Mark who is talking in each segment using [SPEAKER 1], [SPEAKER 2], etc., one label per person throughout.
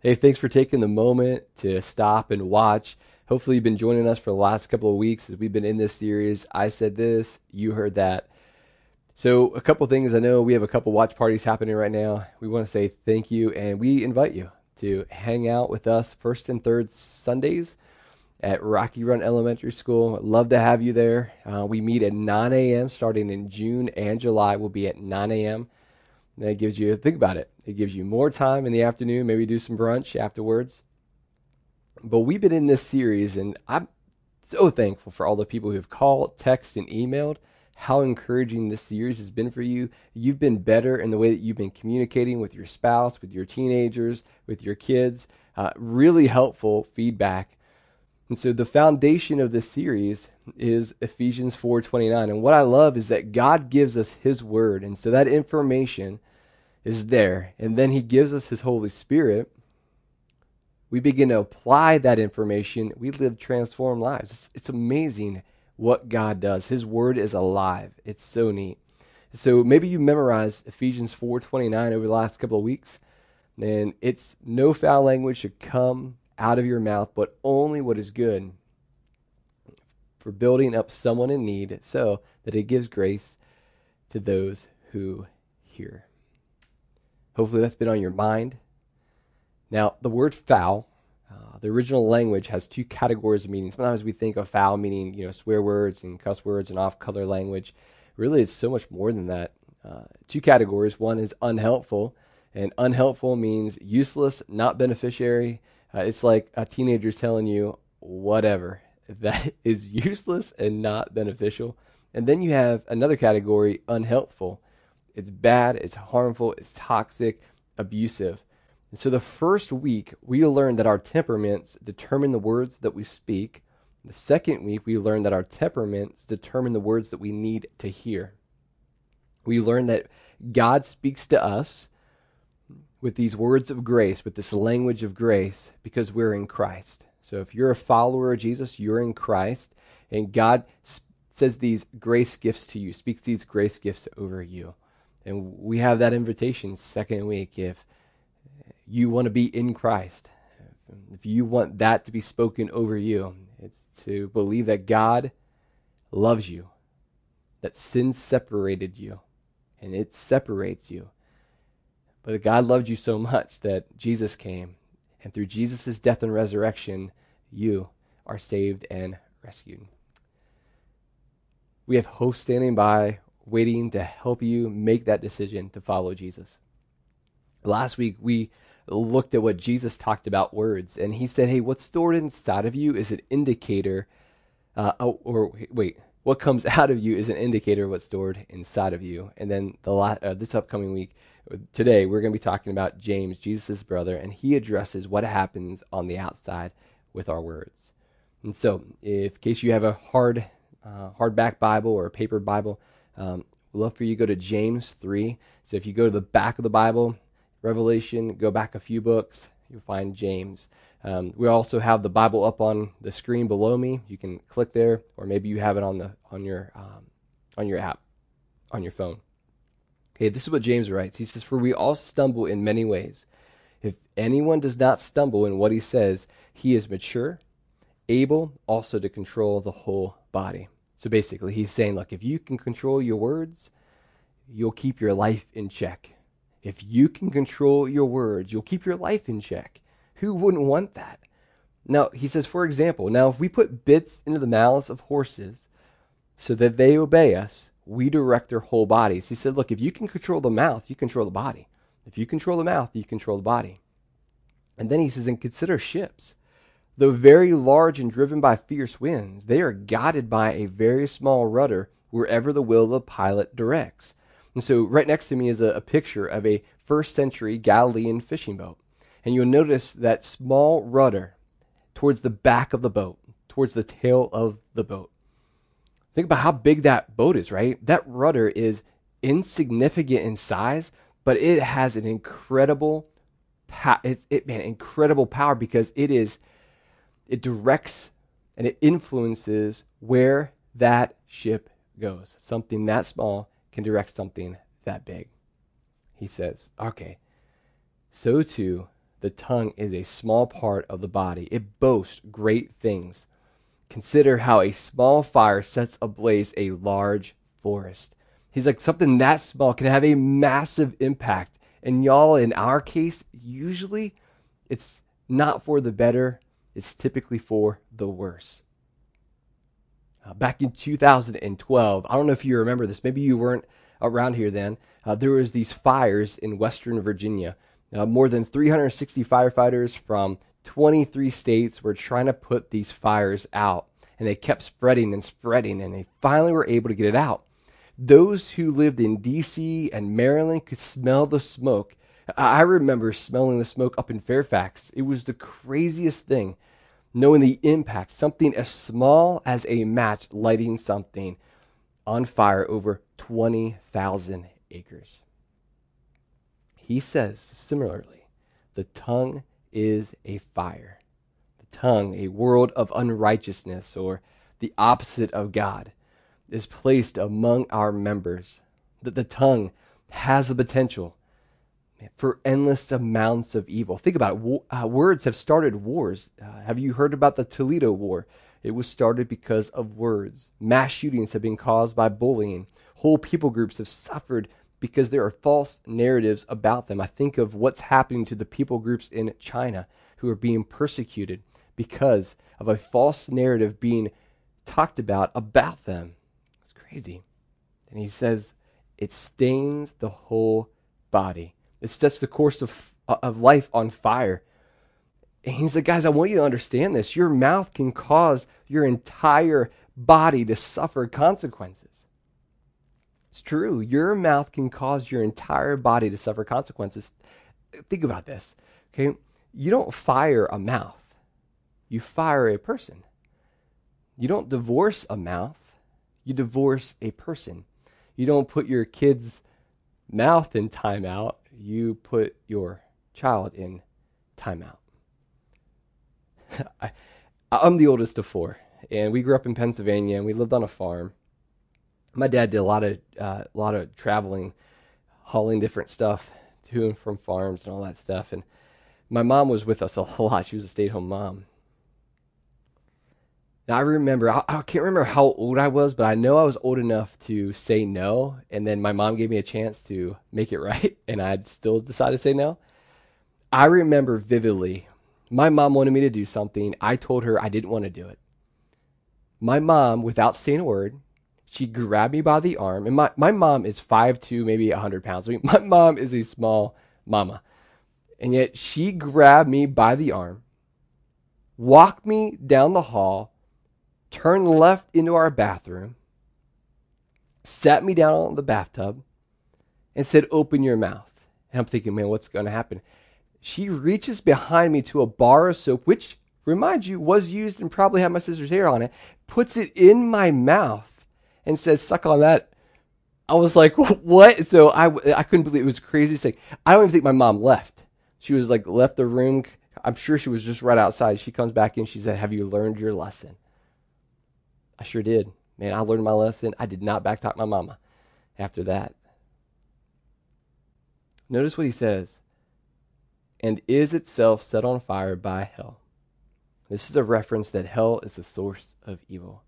[SPEAKER 1] Hey, thanks for taking the moment to stop and watch. Hopefully, you've been joining us for the last couple of weeks as we've been in this series. I said this, you heard that. So, a couple things. I know we have a couple watch parties happening right now. We want to say thank you, and we invite you to hang out with us first and third Sundays at Rocky Run Elementary School. Love to have you there. Uh, we meet at 9 a.m. starting in June and July. We'll be at 9 a.m. That gives you, think about it, it gives you more time in the afternoon, maybe do some brunch afterwards. But we've been in this series, and I'm so thankful for all the people who have called, texted, and emailed. How encouraging this series has been for you. You've been better in the way that you've been communicating with your spouse, with your teenagers, with your kids. Uh, really helpful feedback. And so the foundation of this series is Ephesians 4:29. And what I love is that God gives us his word. And so that information is there. And then he gives us his Holy Spirit. We begin to apply that information. We live transformed lives. It's, it's amazing what God does. His word is alive. It's so neat. So maybe you memorized Ephesians 4:29 over the last couple of weeks. And it's no foul language should come out of your mouth, but only what is good for building up someone in need so that it gives grace to those who hear. Hopefully, that's been on your mind. Now, the word foul, uh, the original language has two categories of meaning. Sometimes we think of foul meaning, you know, swear words and cuss words and off color language. Really, it's so much more than that. Uh, two categories. One is unhelpful, and unhelpful means useless, not beneficiary. Uh, it's like a teenager telling you whatever that is useless and not beneficial. And then you have another category, unhelpful. It's bad, it's harmful, it's toxic, abusive. And so the first week, we learned that our temperaments determine the words that we speak. The second week, we learned that our temperaments determine the words that we need to hear. We learned that God speaks to us with these words of grace, with this language of grace, because we're in Christ. So if you're a follower of Jesus, you're in Christ, and God says these grace gifts to you, speaks these grace gifts over you. And we have that invitation second week. If you want to be in Christ, if you want that to be spoken over you, it's to believe that God loves you, that sin separated you, and it separates you. But God loved you so much that Jesus came, and through Jesus' death and resurrection, you are saved and rescued. We have hosts standing by waiting to help you make that decision to follow Jesus. Last week, we looked at what Jesus talked about words, and he said, Hey, what's stored inside of you is an indicator, uh, oh, or wait, what comes out of you is an indicator of what's stored inside of you. And then the uh, this upcoming week, today, we're going to be talking about James, Jesus' brother, and he addresses what happens on the outside with our words. And so, if in case you have a hard, uh, hardback Bible or a paper Bible, um, we'd love for you to go to James 3. So if you go to the back of the Bible, Revelation, go back a few books, you'll find James. Um, we also have the Bible up on the screen below me. You can click there, or maybe you have it on the on your um, on your app on your phone. Okay, this is what James writes. He says, "For we all stumble in many ways. If anyone does not stumble in what he says, he is mature, able also to control the whole body." So basically, he's saying, look, if you can control your words, you'll keep your life in check. If you can control your words, you'll keep your life in check. Who wouldn't want that? Now, he says, for example, now if we put bits into the mouths of horses so that they obey us, we direct their whole bodies. He said, look, if you can control the mouth, you control the body. If you control the mouth, you control the body. And then he says, and consider ships. Though very large and driven by fierce winds, they are guided by a very small rudder wherever the will of the pilot directs. And so, right next to me is a, a picture of a first century Galilean fishing boat. And you'll notice that small rudder towards the back of the boat, towards the tail of the boat. Think about how big that boat is, right? That rudder is insignificant in size, but it has an incredible, it, it, man, incredible power because it is it directs and it influences where that ship goes. Something that small can direct something that big. He says, okay, so too the tongue is a small part of the body. It boasts great things. Consider how a small fire sets ablaze a large forest. He's like, something that small can have a massive impact. And y'all, in our case, usually it's not for the better, it's typically for the worse. Uh, back in 2012, I don't know if you remember this, maybe you weren't around here then. Uh, there was these fires in Western Virginia. Uh, more than 360 firefighters from 23 states were trying to put these fires out, and they kept spreading and spreading, and they finally were able to get it out. Those who lived in D.C. and Maryland could smell the smoke. I remember smelling the smoke up in Fairfax. It was the craziest thing knowing the impact, something as small as a match lighting something on fire over 20,000 acres. He says similarly, the tongue is a fire. The tongue, a world of unrighteousness or the opposite of God, is placed among our members. That the tongue has the potential for endless amounts of evil. Think about it. Uh, words have started wars. Uh, have you heard about the Toledo War? It was started because of words. Mass shootings have been caused by bullying. Whole people groups have suffered because there are false narratives about them. I think of what's happening to the people groups in China who are being persecuted because of a false narrative being talked about about them. It's crazy. And he says it stains the whole body. It sets the course of, uh, of life on fire. And he's like, guys, I want you to understand this. Your mouth can cause your entire body to suffer consequences. It's true. Your mouth can cause your entire body to suffer consequences. Think about this. Okay? You don't fire a mouth. You fire a person. You don't divorce a mouth. You divorce a person. You don't put your kid's mouth in timeout you put your child in timeout. I, I'm the oldest of four, and we grew up in Pennsylvania, and we lived on a farm. My dad did a lot of uh, a lot of traveling, hauling different stuff to and from farms and all that stuff. And my mom was with us a lot. She was a stay-at-home mom, now, I remember, I, I, can't remember how old I was, but I know I was old enough to say no. And then my mom gave me a chance to make it right, and I still decided to say no. I remember vividly, my mom wanted me to do something. I told her I didn't want to do it. My mom, without saying a word, she grabbed me by the arm. And my, my mom is five 5'2, maybe 100 pounds. I mean, my mom is a small mama. And yet she grabbed me by the arm, walked me down the hall, turned left into our bathroom, sat me down on the bathtub, and said, Open your mouth. And I'm thinking, man, what's going to happen? She reaches behind me to a bar of soap, which, remind you, was used and probably had my sister's hair on it, puts it in my mouth, and says, Suck on that. I was like, what? So I, I couldn't believe it. was crazy thing. I don't even think my mom left. She was like, left the room. I'm sure she was just right outside. She comes back in. She said, Have you learned your lesson? I sure did. Man, I learned my lesson. I did not backtalk my mama after that. Notice what he says and is itself set on fire by hell. This is a reference that hell is the source of evil.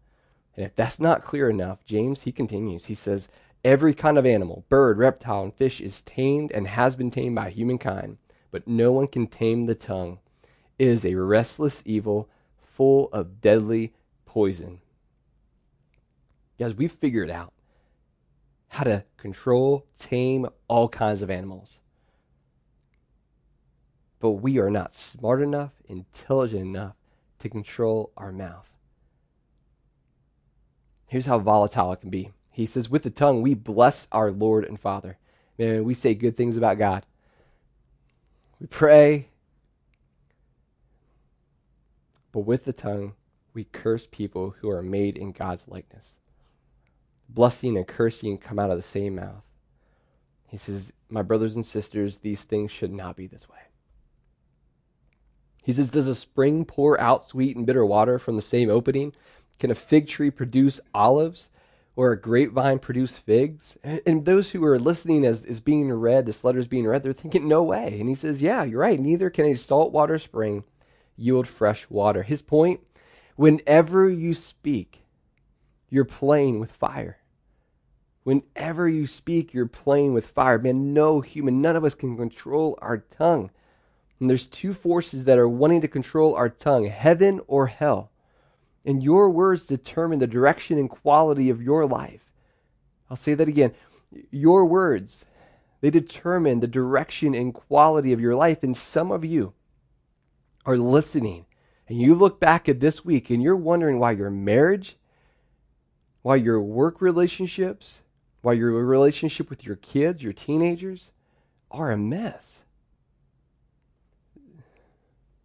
[SPEAKER 1] And if that's not clear enough, James, he continues. He says, Every kind of animal, bird, reptile, and fish is tamed and has been tamed by humankind, but no one can tame the tongue. It is a restless evil full of deadly poison. Guys, we've figured out how to control, tame all kinds of animals. But we are not smart enough, intelligent enough to control our mouth. Here's how volatile it can be. He says, With the tongue, we bless our Lord and Father. Man, we say good things about God. We pray. But with the tongue, we curse people who are made in God's likeness blessing and cursing come out of the same mouth. He says, My brothers and sisters, these things should not be this way. He says, Does a spring pour out sweet and bitter water from the same opening? Can a fig tree produce olives? or a grapevine produce figs? And those who are listening as is being read, this letter is being read, they're thinking, no way. And he says, yeah, you're right. Neither can a saltwater spring yield fresh water. His point, whenever you speak, you're playing with fire. Whenever you speak, you're playing with fire. Man, no human, none of us can control our tongue. And there's two forces that are wanting to control our tongue heaven or hell. And your words determine the direction and quality of your life. I'll say that again. Your words, they determine the direction and quality of your life. And some of you are listening and you look back at this week and you're wondering why your marriage, why your work relationships, why your relationship with your kids, your teenagers, are a mess.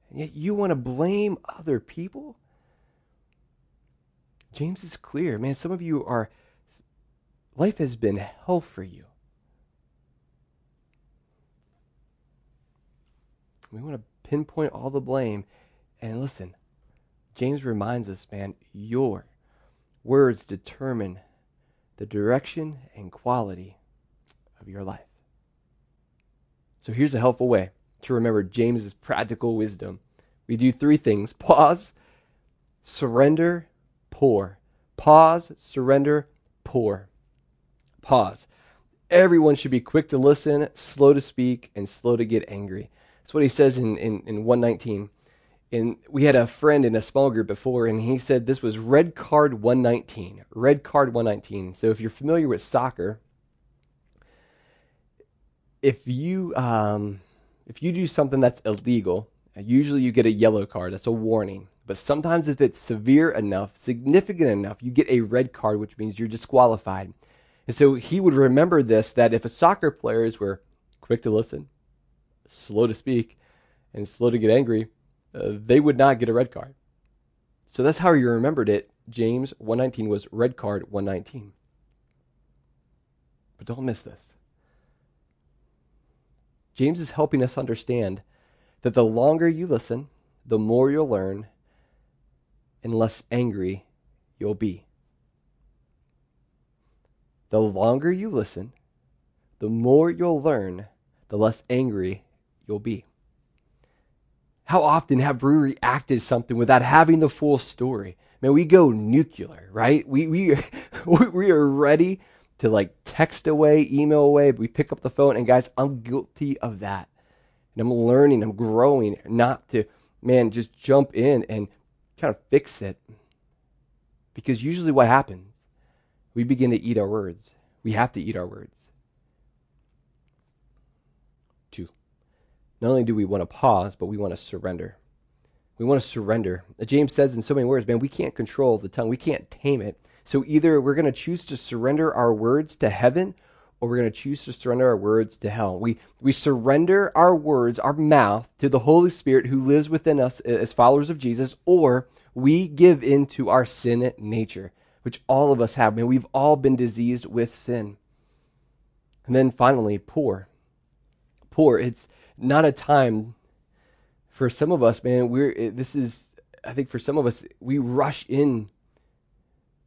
[SPEAKER 1] And Yet you want to blame other people? James is clear. Man, some of you are, life has been hell for you. We want to pinpoint all the blame. And listen, James reminds us, man, your words determine the direction and quality of your life. So here's a helpful way to remember James's practical wisdom we do three things pause, surrender, pour. Pause, surrender, pour. Pause. Everyone should be quick to listen, slow to speak, and slow to get angry. That's what he says in, in, in 119. And we had a friend in a small group before, and he said this was red card 119. Red card 119. So if you're familiar with soccer, if you um, if you do something that's illegal, Usually you get a yellow card, that's a warning. But sometimes if it's severe enough, significant enough, you get a red card, which means you're disqualified. And so he would remember this that if a soccer players were quick to listen, slow to speak, and slow to get angry, they would not get a red card. So that's how you remembered it. James 119 was red card 119. But don't miss this. James is helping us understand that the longer you listen, the more you'll learn and less angry you'll be. The longer you listen, the more you'll learn, the less angry you'll be. How often have we reacted something without having the full story? Man, we go nuclear, right? We we we are ready to like text away, email away. We pick up the phone, and guys, I'm guilty of that. And I'm learning, I'm growing, not to, man, just jump in and kind of fix it. Because usually what happens, we begin to eat our words. We have to eat our words. Two, not only do we want to pause, but we want to surrender. We want to surrender. James says in so many words, man, we can't control the tongue, we can't tame it. So either we're going to choose to surrender our words to heaven or we're going to choose to surrender our words to hell. We, we surrender our words, our mouth, to the Holy Spirit who lives within us as followers of Jesus, or we give in to our sin nature, which all of us have. I mean, we've all been diseased with sin. And then finally, pour. Pour. It's not a time for some of us, man. We're this is, I think, for some of us, we rush in.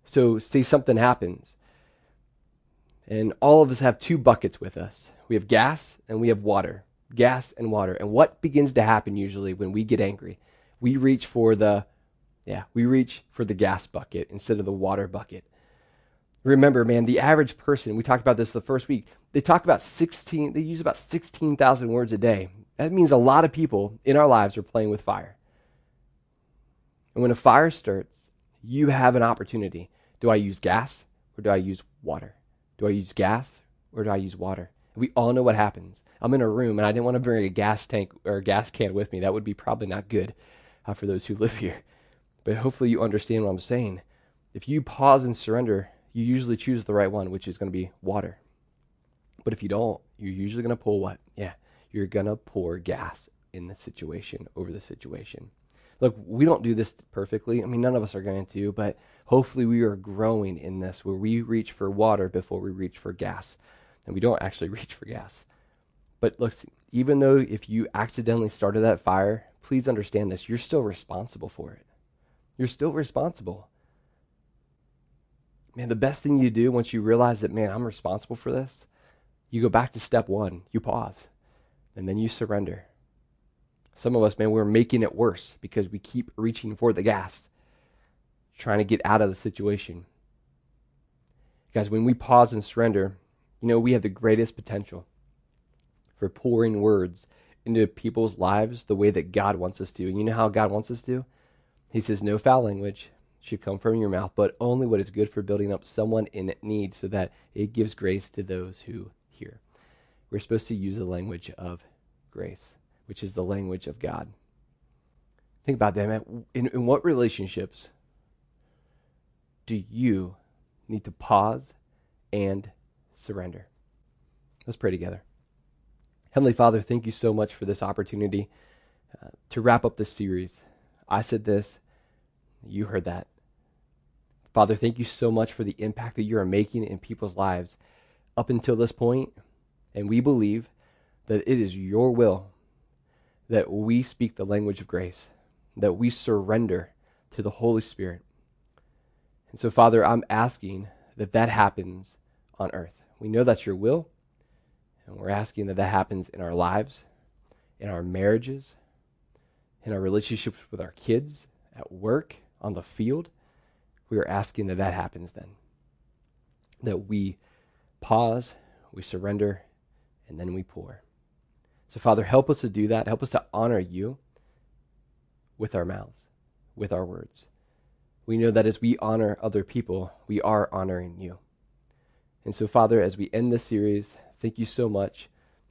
[SPEAKER 1] So, say something happens and all of us have two buckets with us we have gas and we have water. Gas and water. And what begins to happen usually when we get angry? We reach for the, yeah, we reach for the gas bucket instead of the water bucket. Remember, man, the average person, we talked about this the first week, they talk about 16, they use about 16,000 words a day. That means a lot of people in our lives are playing with fire. And when a fire starts, you have an opportunity. Do I use gas or do I use water? Do I use gas or do I use water? We all know what happens. I'm in a room and I didn't want to bring a gas tank or a gas can with me. That would be probably not good uh, for those who live here. But hopefully you understand what I'm saying. If you pause and surrender, you usually choose the right one, which is going to be water. But if you don't, you're usually going to pull what? Yeah, you're going to pour gas in the situation over the situation. Look, we don't do this perfectly. I mean, none of us are going to, but hopefully we are growing in this where we reach for water before we reach for gas. And we don't actually reach for gas. But look, even though if you accidentally started that fire, please understand this. You're still responsible for it. You're still responsible. Man, the best thing you do once you realize that, man, I'm responsible for this, you go back to step one. You pause, and then you surrender. Some of us, man, we're making it worse because we keep reaching for the gas, trying to get out of the situation. Guys, when we pause and surrender, you know, we have the greatest potential for pouring words into people's lives the way that God wants us to. And you know how God wants us to? He says, no foul language should come from your mouth, but only what is good for building up someone in need so that it gives grace to those who hear. We're supposed to use the language of grace, which is the language of God. Think about that, man. In, in what relationships do you need to pause and surrender? Let's pray together. Heavenly Father, thank you so much for this opportunity uh, to wrap up this series. I said this, you heard that. Father, thank you so much for the impact that you are making in people's lives up until this point, and we believe that it is your will that we speak the language of grace, that we surrender to the Holy Spirit. And so, Father, I'm asking that that happens on earth. We know that's your will. And we're asking that that happens in our lives, in our marriages, in our relationships with our kids, at work, on the field. We are asking that that happens then. That we pause, we surrender, and then we pour. So, Father, help us to do that. Help us to honor you with our mouths, with our words. We know that as we honor other people, we are honoring you. And so, Father, as we end this series, Thank you so much.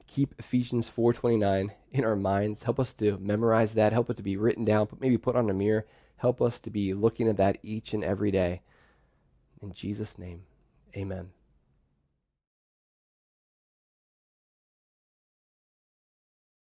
[SPEAKER 1] Keep Ephesians 4:29 in our minds. Help us to memorize that. Help it to be written down, maybe put on a mirror. Help us to be looking at that each and every day. In Jesus' name, amen.